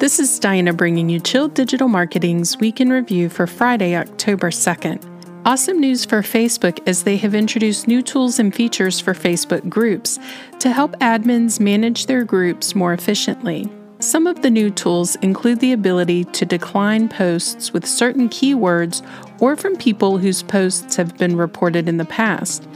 This is Diana bringing you Chilled Digital Marketing's Week in Review for Friday, October 2nd. Awesome news for Facebook as they have introduced new tools and features for Facebook groups to help admins manage their groups more efficiently. Some of the new tools include the ability to decline posts with certain keywords or from people whose posts have been reported in the past.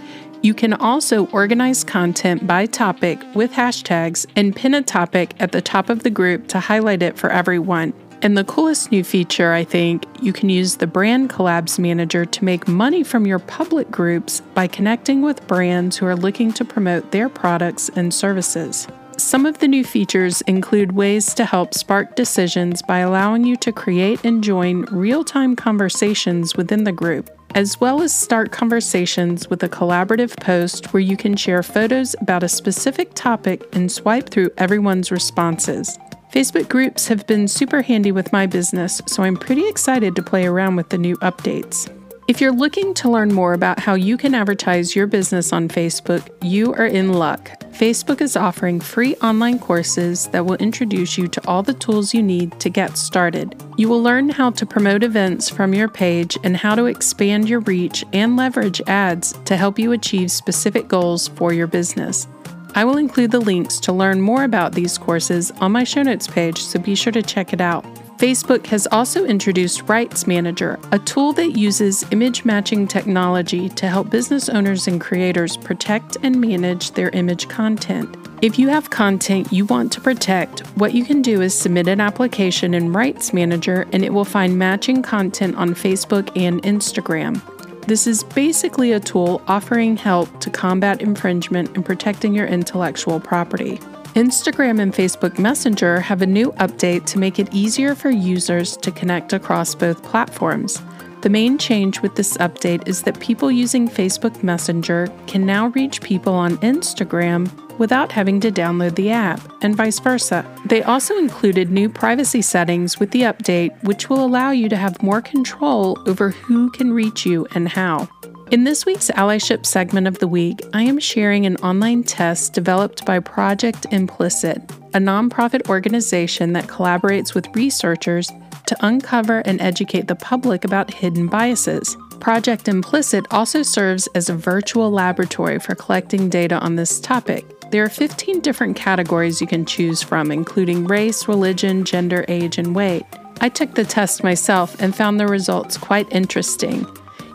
You can also organize content by topic with hashtags and pin a topic at the top of the group to highlight it for everyone. And the coolest new feature, I think, you can use the Brand Collabs Manager to make money from your public groups by connecting with brands who are looking to promote their products and services. Some of the new features include ways to help spark decisions by allowing you to create and join real time conversations within the group, as well as start conversations with a collaborative post where you can share photos about a specific topic and swipe through everyone's responses. Facebook groups have been super handy with my business, so I'm pretty excited to play around with the new updates. If you're looking to learn more about how you can advertise your business on Facebook, you are in luck. Facebook is offering free online courses that will introduce you to all the tools you need to get started. You will learn how to promote events from your page and how to expand your reach and leverage ads to help you achieve specific goals for your business. I will include the links to learn more about these courses on my show notes page, so be sure to check it out. Facebook has also introduced Rights Manager, a tool that uses image matching technology to help business owners and creators protect and manage their image content. If you have content you want to protect, what you can do is submit an application in Rights Manager and it will find matching content on Facebook and Instagram. This is basically a tool offering help to combat infringement and protecting your intellectual property. Instagram and Facebook Messenger have a new update to make it easier for users to connect across both platforms. The main change with this update is that people using Facebook Messenger can now reach people on Instagram without having to download the app, and vice versa. They also included new privacy settings with the update, which will allow you to have more control over who can reach you and how. In this week's Allyship segment of the week, I am sharing an online test developed by Project Implicit, a nonprofit organization that collaborates with researchers to uncover and educate the public about hidden biases. Project Implicit also serves as a virtual laboratory for collecting data on this topic. There are 15 different categories you can choose from, including race, religion, gender, age, and weight. I took the test myself and found the results quite interesting.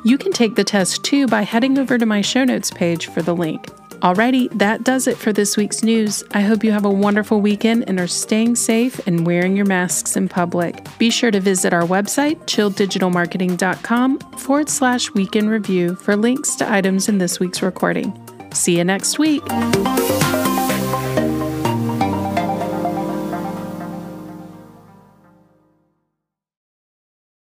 You can take the test too by heading over to my show notes page for the link. Alrighty, that does it for this week's news. I hope you have a wonderful weekend and are staying safe and wearing your masks in public. Be sure to visit our website, chilleddigitalmarketing.com forward slash weekend review for links to items in this week's recording. See you next week.